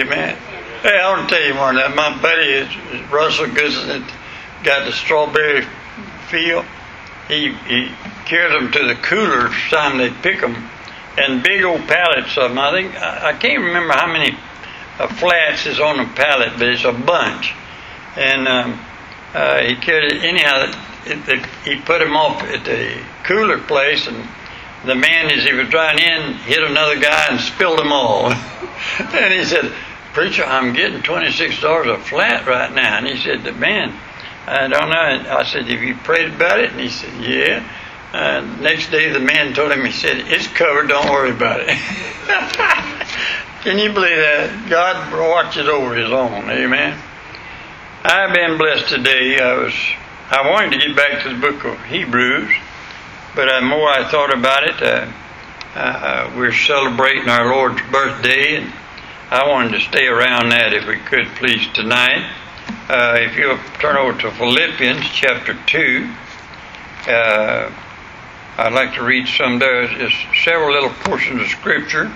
Amen. Hey, I want to tell you one that my buddy is Russell Goodson got the strawberry field. He he carries them to the coolers time they pick them, and big old pallets of them. I think I, I can't remember how many uh, flats is on a pallet, but it's a bunch. And um, uh, he carried anyhow. It, it, he put them off at the cooler place, and the man, as he was driving in, hit another guy and spilled them all. and he said, Preacher, I'm getting $26 a flat right now. And he said, The Man, I don't know. And I said, Have you prayed about it? And he said, Yeah. Uh, next day, the man told him, He said, It's covered, don't worry about it. Can you believe that? God watches over His own. Amen. I've been blessed today. I was I wanted to get back to the book of Hebrews, but the more I thought about it, uh, uh, we're celebrating our Lord's birthday, and I wanted to stay around that if we could, please, tonight. Uh, if you'll turn over to Philippians chapter 2, uh, I'd like to read some there. There's several little portions of Scripture,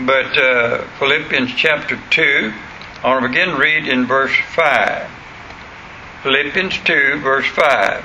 but uh, Philippians chapter 2, I want to begin read in verse 5. Philippians 2, verse 5.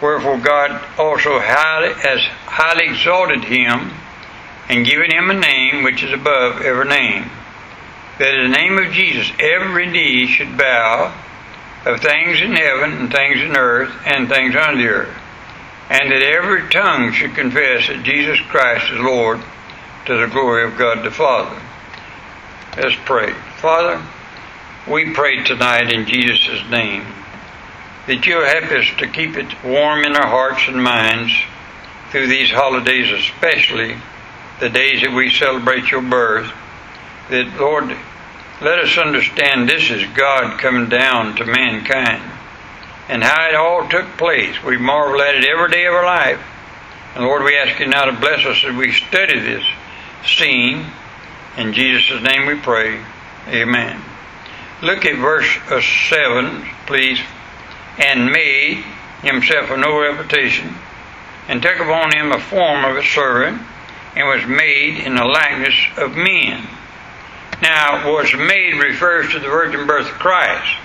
Wherefore God also highly, has highly exalted him and given him a name which is above every name, that in the name of Jesus every knee should bow of things in heaven and things in earth and things under the earth, and that every tongue should confess that Jesus Christ is Lord to the glory of God the Father. Let's pray. Father, we pray tonight in Jesus' name that you'll help us to keep it warm in our hearts and minds through these holidays, especially the days that we celebrate your birth. That, Lord, let us understand this is God coming down to mankind and how it all took place. We marvel at it every day of our life. And Lord, we ask you now to bless us as we study this scene. In Jesus' name we pray. Amen. Look at verse 7, please and made himself of no reputation, and took upon him a form of a servant, and was made in the likeness of men. Now, was made refers to the virgin birth of Christ.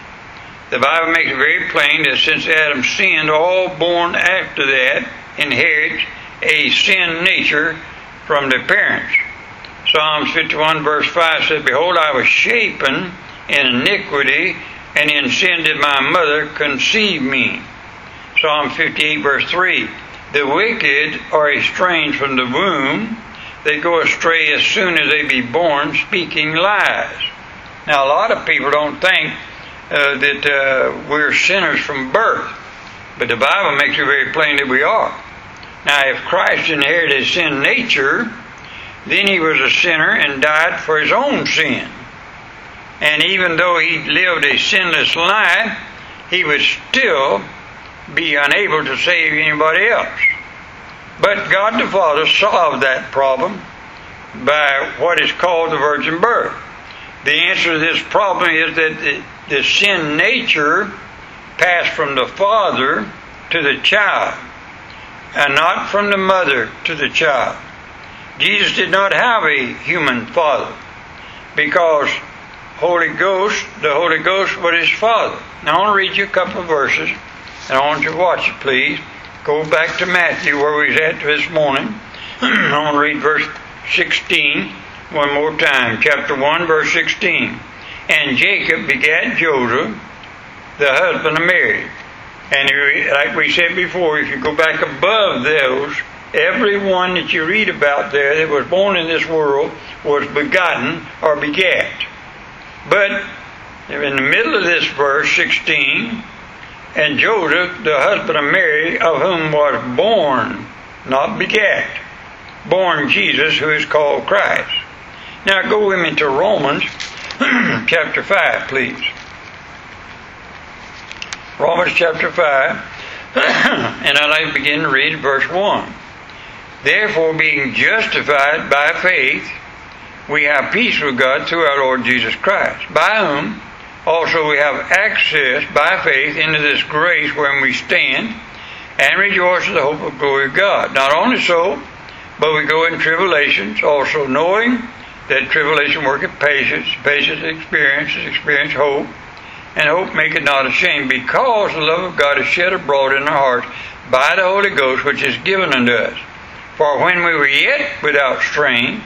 The Bible makes it very plain that since Adam sinned, all born after that inherit a sin nature from their parents. Psalms 51 verse 5 said, Behold, I was shapen in iniquity, and in sin did my mother conceive me. Psalm 58, verse 3. The wicked are estranged from the womb. They go astray as soon as they be born, speaking lies. Now, a lot of people don't think uh, that uh, we're sinners from birth, but the Bible makes it very plain that we are. Now, if Christ inherited sin nature, then he was a sinner and died for his own sin. And even though he lived a sinless life, he would still be unable to save anybody else. But God the Father solved that problem by what is called the virgin birth. The answer to this problem is that the, the sin nature passed from the father to the child, and not from the mother to the child. Jesus did not have a human father because Holy Ghost, the Holy Ghost was his Father. Now I want to read you a couple of verses, and I want you to watch it, please. Go back to Matthew where we was at this morning. I want to read verse 16 one more time. Chapter 1, verse 16. And Jacob begat Joseph, the husband of Mary. And like we said before, if you go back above those, every one that you read about there that was born in this world was begotten or begat. But in the middle of this verse 16, and Joseph, the husband of Mary, of whom was born, not begat, born Jesus, who is called Christ. Now go with me to Romans chapter 5, please. Romans chapter 5, and I'd like to begin to read verse 1. Therefore, being justified by faith, we have peace with God through our Lord Jesus Christ, by whom also we have access by faith into this grace wherein we stand and rejoice in the hope of glory of God. Not only so, but we go in tribulations, also knowing that tribulation worketh patience, patience experience, experience hope, and hope maketh not ashamed, because the love of God is shed abroad in our hearts by the Holy Ghost which is given unto us. For when we were yet without strength,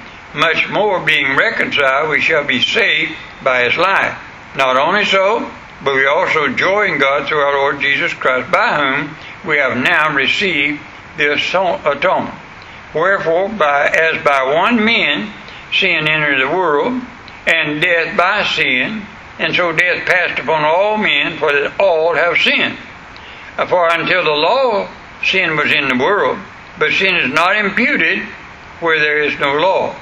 much more being reconciled, we shall be saved by his life. Not only so, but we also joy in God through our Lord Jesus Christ, by whom we have now received the atonement. Wherefore, by, as by one man sin entered the world, and death by sin, and so death passed upon all men, for that all have sinned. For until the law, sin was in the world, but sin is not imputed where there is no law.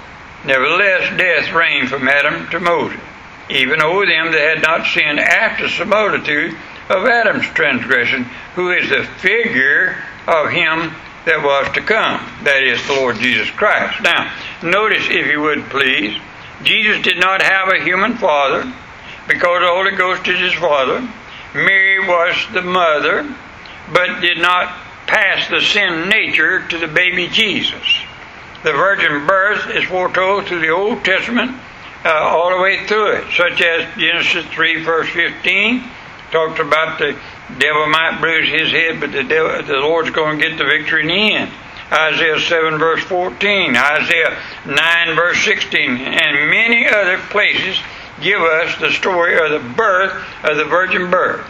Nevertheless, death reigned from Adam to Moses, even over them that had not sinned after the similitude of Adam's transgression, who is the figure of him that was to come, that is, the Lord Jesus Christ. Now, notice, if you would please, Jesus did not have a human father because the Holy Ghost is his father. Mary was the mother, but did not pass the sin nature to the baby Jesus. The virgin birth is foretold through the Old Testament uh, all the way through it, such as Genesis 3, verse 15, talks about the devil might bruise his head, but the, devil, the Lord's going to get the victory in the end. Isaiah 7, verse 14, Isaiah 9, verse 16, and many other places give us the story of the birth of the virgin birth.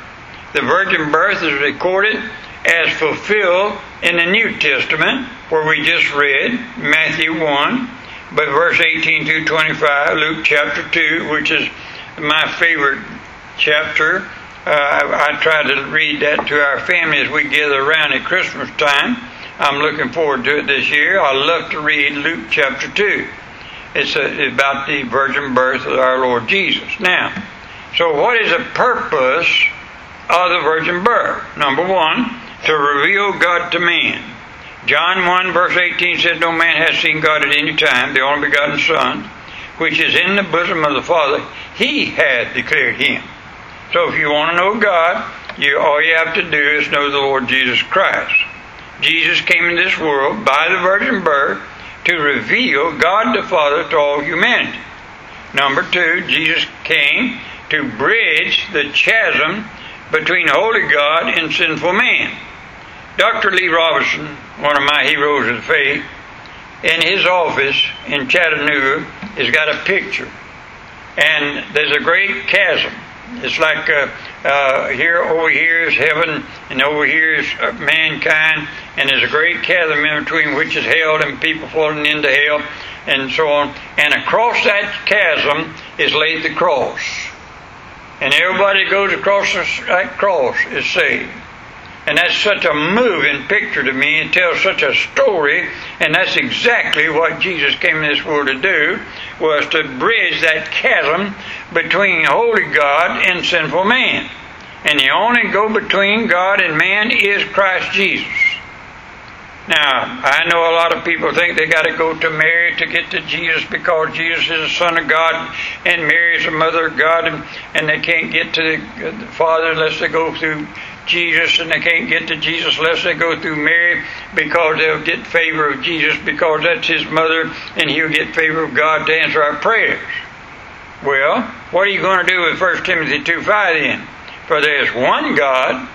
The virgin birth is recorded as fulfilled in the New Testament, where we just read Matthew 1, but verse 18 through 25, Luke chapter 2, which is my favorite chapter. Uh, I, I try to read that to our family as we gather around at Christmas time. I'm looking forward to it this year. I love to read Luke chapter 2. It's a, about the virgin birth of our Lord Jesus. Now, so what is the purpose of the virgin birth? Number one, to reveal God to man. John 1 verse 18 says, No man has seen God at any time, the only begotten Son, which is in the bosom of the Father, he had declared him. So if you want to know God, you, all you have to do is know the Lord Jesus Christ. Jesus came in this world by the virgin birth to reveal God the Father to all humanity. Number two, Jesus came to bridge the chasm between holy God and sinful man. Dr. Lee Roberson, one of my heroes of the faith, in his office in Chattanooga, has got a picture. And there's a great chasm. It's like uh, uh, here, over here is heaven, and over here is uh, mankind, and there's a great chasm in between which is hell and people falling into hell, and so on. And across that chasm is laid the cross. And everybody goes across that cross is saved. And that's such a moving picture to me and tells such a story. And that's exactly what Jesus came in this world to do, was to bridge that chasm between holy God and sinful man. And the only go between God and man is Christ Jesus. Now, I know a lot of people think they got to go to Mary to get to Jesus because Jesus is the Son of God and Mary is the Mother of God, and, and they can't get to the, the Father unless they go through Jesus, and they can't get to Jesus unless they go through Mary because they'll get favor of Jesus because that's his mother, and he'll get favor of God to answer our prayers. Well, what are you going to do with 1 Timothy 2 5 then? For there is one God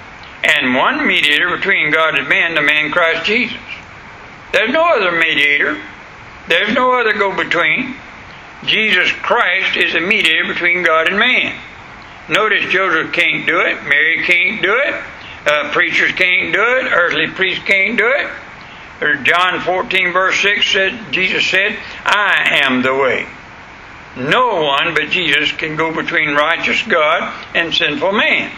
and one mediator between God and man, the man Christ Jesus. There's no other mediator. There's no other go between. Jesus Christ is a mediator between God and man. Notice Joseph can't do it, Mary can't do it, uh, preachers can't do it, earthly priests can't do it. John 14, verse 6 said, Jesus said, I am the way. No one but Jesus can go between righteous God and sinful man.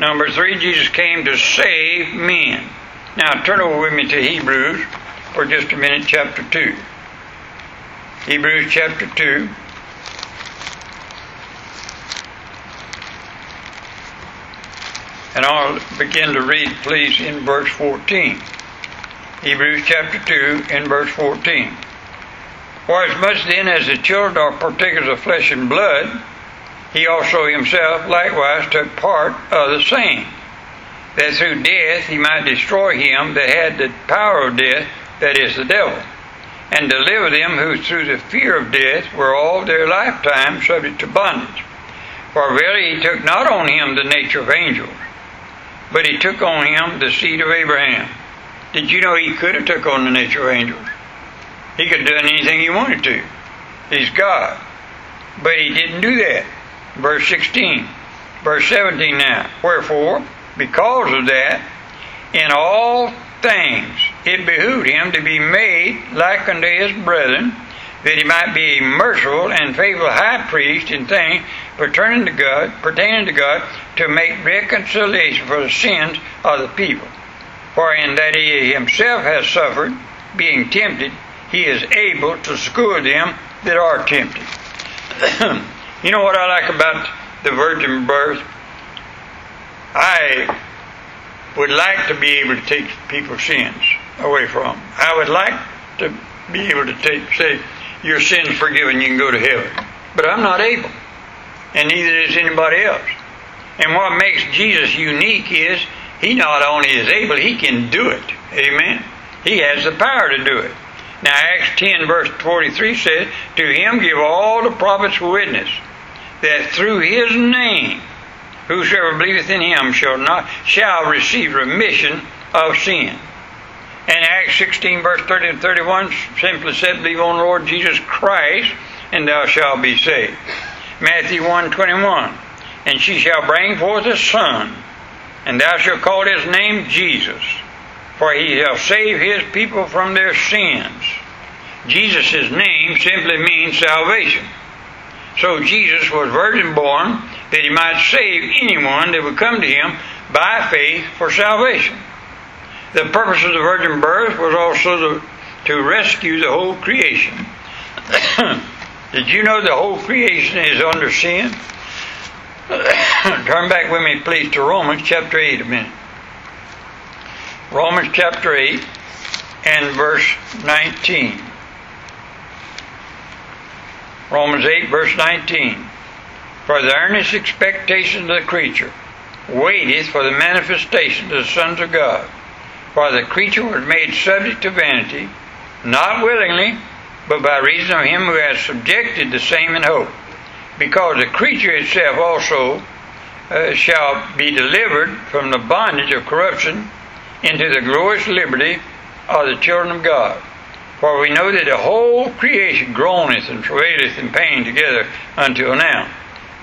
Number three, Jesus came to save men. Now turn over with me to Hebrews for just a minute, chapter 2. Hebrews chapter 2. And I'll begin to read, please, in verse 14. Hebrews chapter 2, in verse 14. For as much then as the children are partakers of flesh and blood, he also himself likewise took part of the same, that through death he might destroy him that had the power of death, that is the devil, and deliver them who through the fear of death were all their lifetime subject to bondage. For verily he took not on him the nature of angels, but he took on him the seed of Abraham. Did you know he could have took on the nature of angels? He could have done anything he wanted to. He's God. But he didn't do that. Verse 16. Verse 17 now. Wherefore, because of that, in all things it behooved him to be made like unto his brethren, that he might be a merciful and faithful high priest in things pertaining to God, pertaining to God, to make reconciliation for the sins of the people. For in that he himself has suffered, being tempted, he is able to succor them that are tempted. you know what I like about the virgin birth? I would like to be able to take people's sins away from them. I would like to be able to take, say, your sins forgiven, you can go to heaven. But I'm not able. And neither is anybody else. And what makes Jesus unique is he not only is able, he can do it. Amen. He has the power to do it. Now, Acts 10, verse 43 says, To him give all the prophets witness that through his name, whosoever believeth in him shall not shall receive remission of sin. And Acts 16, verse 30 and 31 simply said, Believe on Lord Jesus Christ, and thou shalt be saved. Matthew 1, 21, And she shall bring forth a son, and thou shalt call his name Jesus for he shall save his people from their sins. Jesus' name simply means salvation. So Jesus was virgin born that he might save anyone that would come to him by faith for salvation. The purpose of the virgin birth was also to, to rescue the whole creation. Did you know the whole creation is under sin? Turn back with me, please, to Romans chapter 8 a minute. Romans chapter 8 and verse 19. Romans 8, verse 19. For the earnest expectation of the creature waiteth for the manifestation of the sons of God. For the creature was made subject to vanity, not willingly, but by reason of him who has subjected the same in hope. Because the creature itself also uh, shall be delivered from the bondage of corruption into the glorious liberty of the children of God. For we know that the whole creation groaneth and travaileth in pain together until now.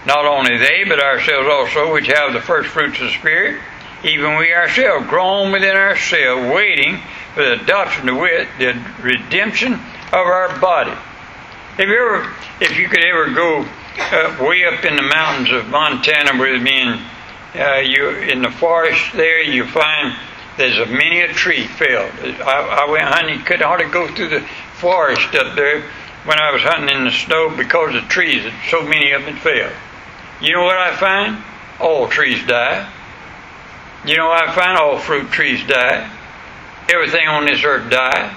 Not only they, but ourselves also, which have the first fruits of the Spirit, even we ourselves groan within ourselves, waiting for the adoption to wit, the redemption of our body. If you ever, if you could ever go uh, way up in the mountains of Montana with me, and uh, you in the forest there, you find there's a many a tree felled. I, I went hunting, couldn't hardly go through the forest up there when I was hunting in the snow because the trees, so many of them fell. You know what I find? All trees die. You know I find? All fruit trees die. Everything on this earth dies.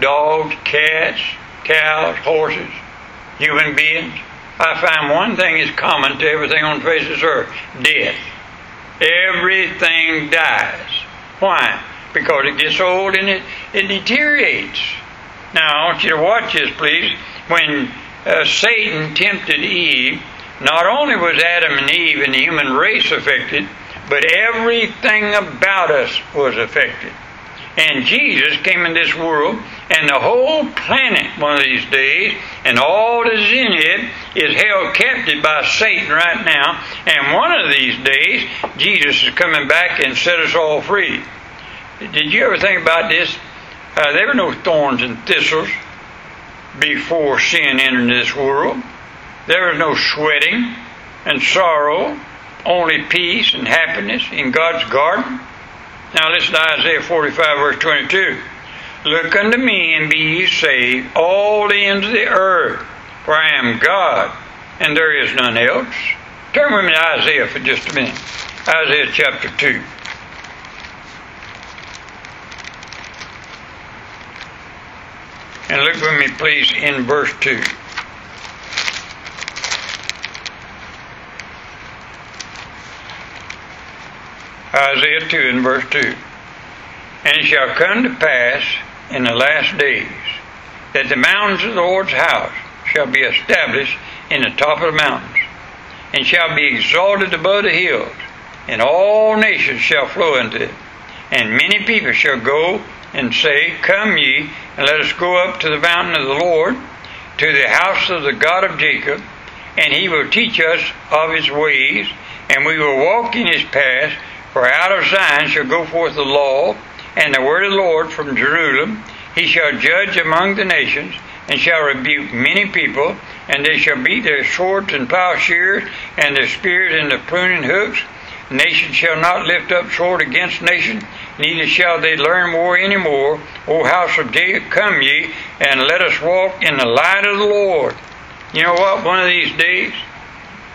Dogs, cats, cows, horses, human beings. I find one thing is common to everything on the face of this earth death. Everything dies. Why? Because it gets old and it, it deteriorates. Now, I want you to watch this, please. When uh, Satan tempted Eve, not only was Adam and Eve and the human race affected, but everything about us was affected. And Jesus came in this world and the whole planet one of these days, and all that is in it, is held captive by Satan right now. And one of these days, Jesus is coming back and set us all free. Did you ever think about this? Uh, there were no thorns and thistles before sin entered this world. There was no sweating and sorrow, only peace and happiness in God's garden. Now listen to Isaiah 45, verse 22. Look unto me and be ye saved, all the ends of the earth, for I am God, and there is none else. Turn with me to Isaiah for just a minute. Isaiah chapter 2. And look with me, please, in verse 2. Isaiah 2 and verse 2. And it shall come to pass in the last days that the mountains of the Lord's house shall be established in the top of the mountains, and shall be exalted above the hills, and all nations shall flow into it. And many people shall go and say, Come ye, and let us go up to the mountain of the Lord, to the house of the God of Jacob, and he will teach us of his ways, and we will walk in his paths. For out of Zion shall go forth the law and the word of the Lord from Jerusalem. He shall judge among the nations, and shall rebuke many people, and they shall beat their swords and plowshares, and their spears and the pruning hooks. Nation shall not lift up sword against nation, neither shall they learn war any more. O house of Jacob, come ye, and let us walk in the light of the Lord. You know what? One of these days,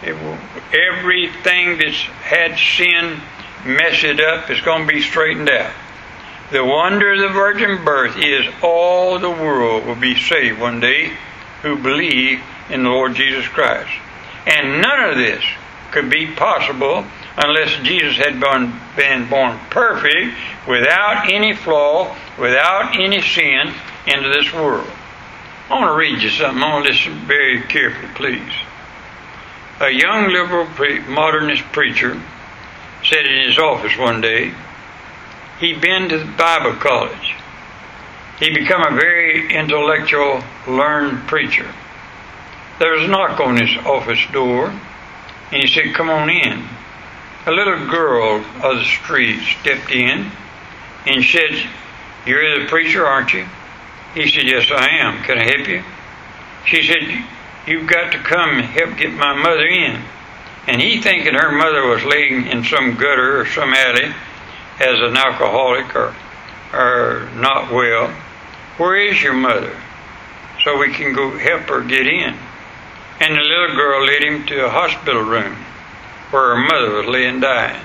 will, everything that's had sin mess it up, it's going to be straightened out. The wonder of the virgin birth is all the world will be saved one day who believe in the Lord Jesus Christ. And none of this could be possible unless Jesus had been, been born perfect, without any flaw, without any sin, into this world. I want to read you something. I want to listen very carefully, please. A young liberal pre- modernist preacher said in his office one day, he'd been to the Bible college. He'd become a very intellectual, learned preacher. There was a knock on his office door, and he said, Come on in. A little girl of the street stepped in and said, You're the preacher, aren't you? He said, Yes, I am. Can I help you? She said, You've got to come help get my mother in. And he thinking her mother was laying in some gutter or some alley as an alcoholic or, or not well. Where is your mother? So we can go help her get in. And the little girl led him to a hospital room where her mother was laying dying.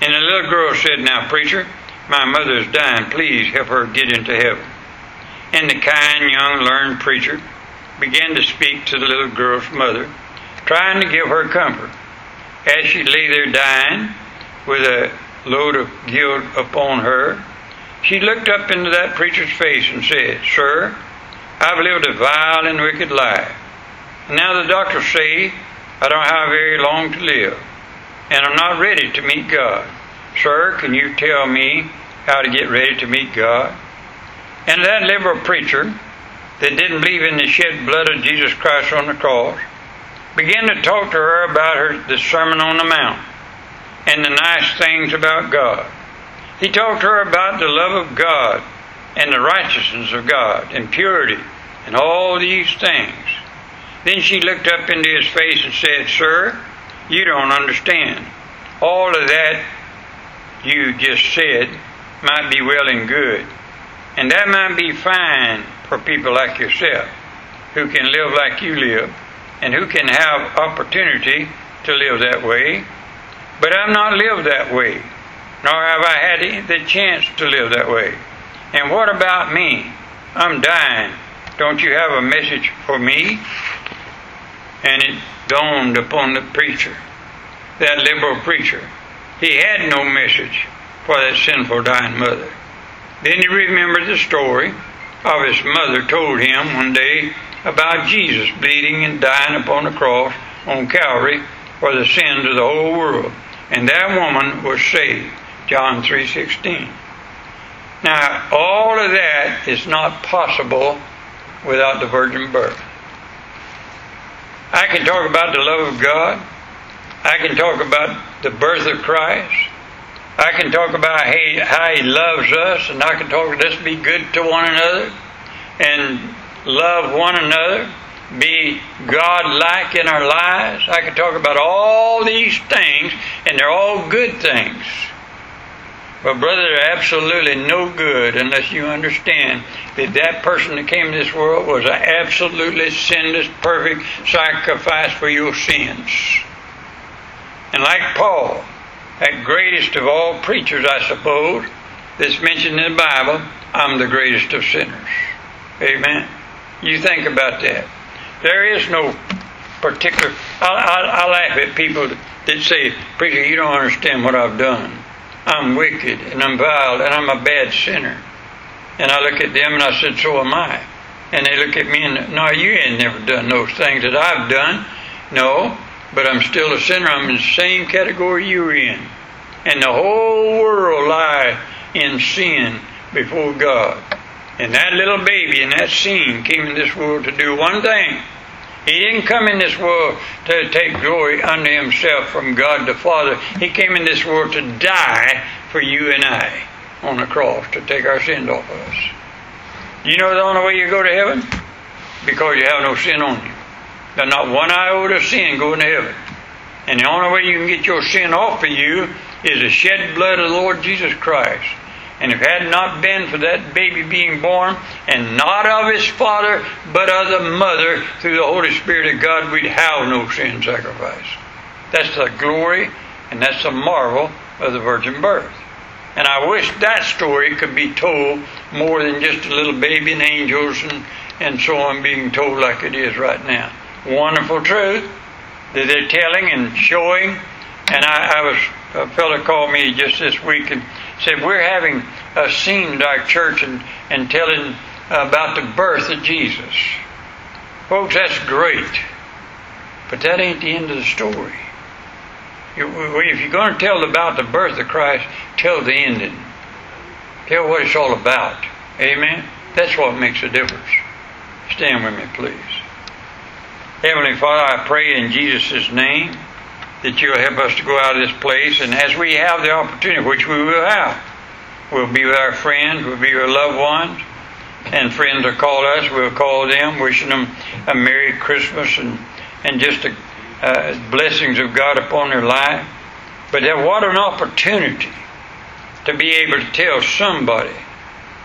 And the little girl said, Now, preacher, my mother is dying. Please help her get into heaven. And the kind, young, learned preacher began to speak to the little girl's mother trying to give her comfort. As she lay there dying, with a load of guilt upon her, she looked up into that preacher's face and said, Sir, I've lived a vile and wicked life. Now the doctors say I don't have very long to live, and I'm not ready to meet God. Sir, can you tell me how to get ready to meet God? And that liberal preacher that didn't believe in the shed blood of Jesus Christ on the cross began to talk to her about her the Sermon on the Mount and the nice things about God. He talked to her about the love of God and the righteousness of God and purity and all these things. Then she looked up into his face and said, Sir, you don't understand. All of that you just said might be well and good. And that might be fine for people like yourself who can live like you live and who can have opportunity to live that way. But I've not lived that way, nor have I had the chance to live that way. And what about me? I'm dying. Don't you have a message for me? And it dawned upon the preacher, that liberal preacher. He had no message for that sinful dying mother. Then he remembered the story of his mother told him one day about Jesus bleeding and dying upon the cross on Calvary for the sins of the whole world. And that woman was saved. John 3:16. Now, all of that is not possible without the virgin birth. I can talk about the love of God. I can talk about the birth of Christ. I can talk about how he loves us, and I can talk, let's be good to one another and love one another, be God like in our lives. I can talk about all these things, and they're all good things. But, brother, they're absolutely no good unless you understand that that person that came to this world was an absolutely sinless, perfect sacrifice for your sins. And like Paul, that greatest of all preachers, I suppose, that's mentioned in the Bible, I'm the greatest of sinners. Amen. You think about that. There is no particular. I, I, I laugh at people that say, Preacher, you don't understand what I've done. I'm wicked and I'm vile and I'm a bad sinner. And I look at them and I said, So am I. And they look at me and, No, you ain't never done those things that I've done. No, but I'm still a sinner. I'm in the same category you're in. And the whole world lie in sin before God. And that little baby in that scene came in this world to do one thing. He didn't come in this world to take glory unto himself from God the Father. He came in this world to die for you and I on the cross to take our sins off of us. You know the only way you go to heaven? Because you have no sin on you. There's not one iota of sin going to heaven. And the only way you can get your sin off of you is the shed blood of the Lord Jesus Christ. And if it had not been for that baby being born, and not of his father, but of the mother, through the Holy Spirit of God, we'd have no sin sacrifice. That's the glory and that's the marvel of the virgin birth. And I wish that story could be told more than just a little baby and angels and, and so on being told like it is right now. Wonderful truth that they're telling and showing. And I, I was, a fellow called me just this week and said, We're having a scene at our church and, and telling about the birth of Jesus. Folks, that's great. But that ain't the end of the story. If you're going to tell about the birth of Christ, tell the ending. Tell what it's all about. Amen? That's what makes a difference. Stand with me, please. Heavenly Father, I pray in Jesus' name that you'll help us to go out of this place. And as we have the opportunity, which we will have, we'll be with our friends, we'll be with our loved ones, and friends will call us, we'll call them, wishing them a Merry Christmas and, and just the uh, blessings of God upon their life. But what an opportunity to be able to tell somebody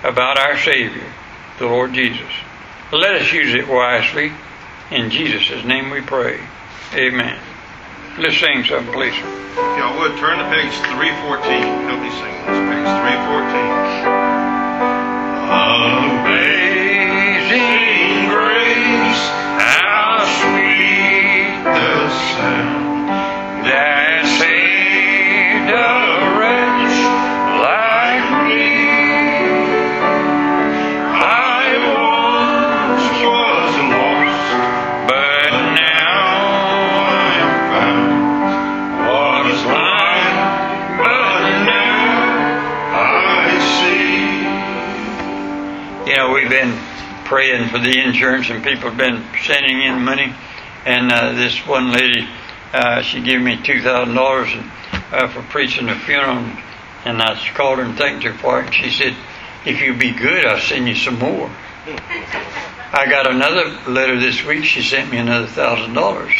about our Savior, the Lord Jesus. Let us use it wisely. In Jesus' name we pray. Amen. Let's sing something, please. If y'all would, turn to page 314. Help me sing this. Page 314. Um, You know, we've been praying for the insurance, and people have been sending in money. And uh, this one lady, uh, she gave me two thousand dollars uh, for preaching the funeral, and I called her and thanked her for it. And she said, "If you be good, I'll send you some more." I got another letter this week. She sent me another thousand dollars,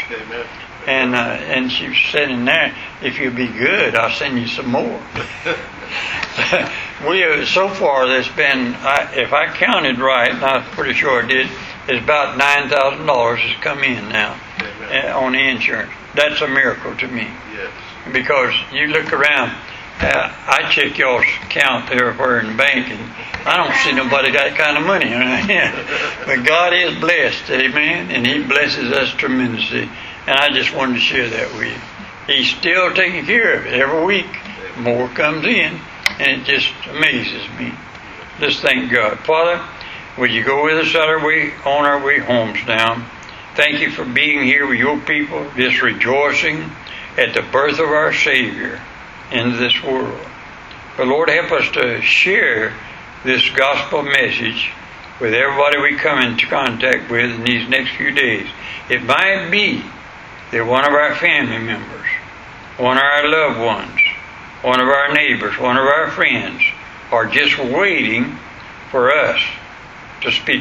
and uh, and she said in there, "If you be good, I'll send you some more." we have, so far there's been, I, if I counted right, and I'm pretty sure I did, it's about nine thousand dollars has come in now uh, on the insurance. That's a miracle to me Yes. because you look around. Uh, I check y'all's account everywhere in the bank, and I don't see nobody got that kind of money. but God is blessed, amen, and He blesses us tremendously. And I just wanted to share that with you. He's still taking care of it every week. More comes in, and it just amazes me. Just thank God, Father. Would you go with us on our way on our way homes now? Thank you for being here with your people, just rejoicing at the birth of our Savior into this world. But Lord, help us to share this gospel message with everybody we come into contact with in these next few days. It might be that one of our family members, one of our loved ones, one of our neighbors, one of our friends are just waiting for us to speak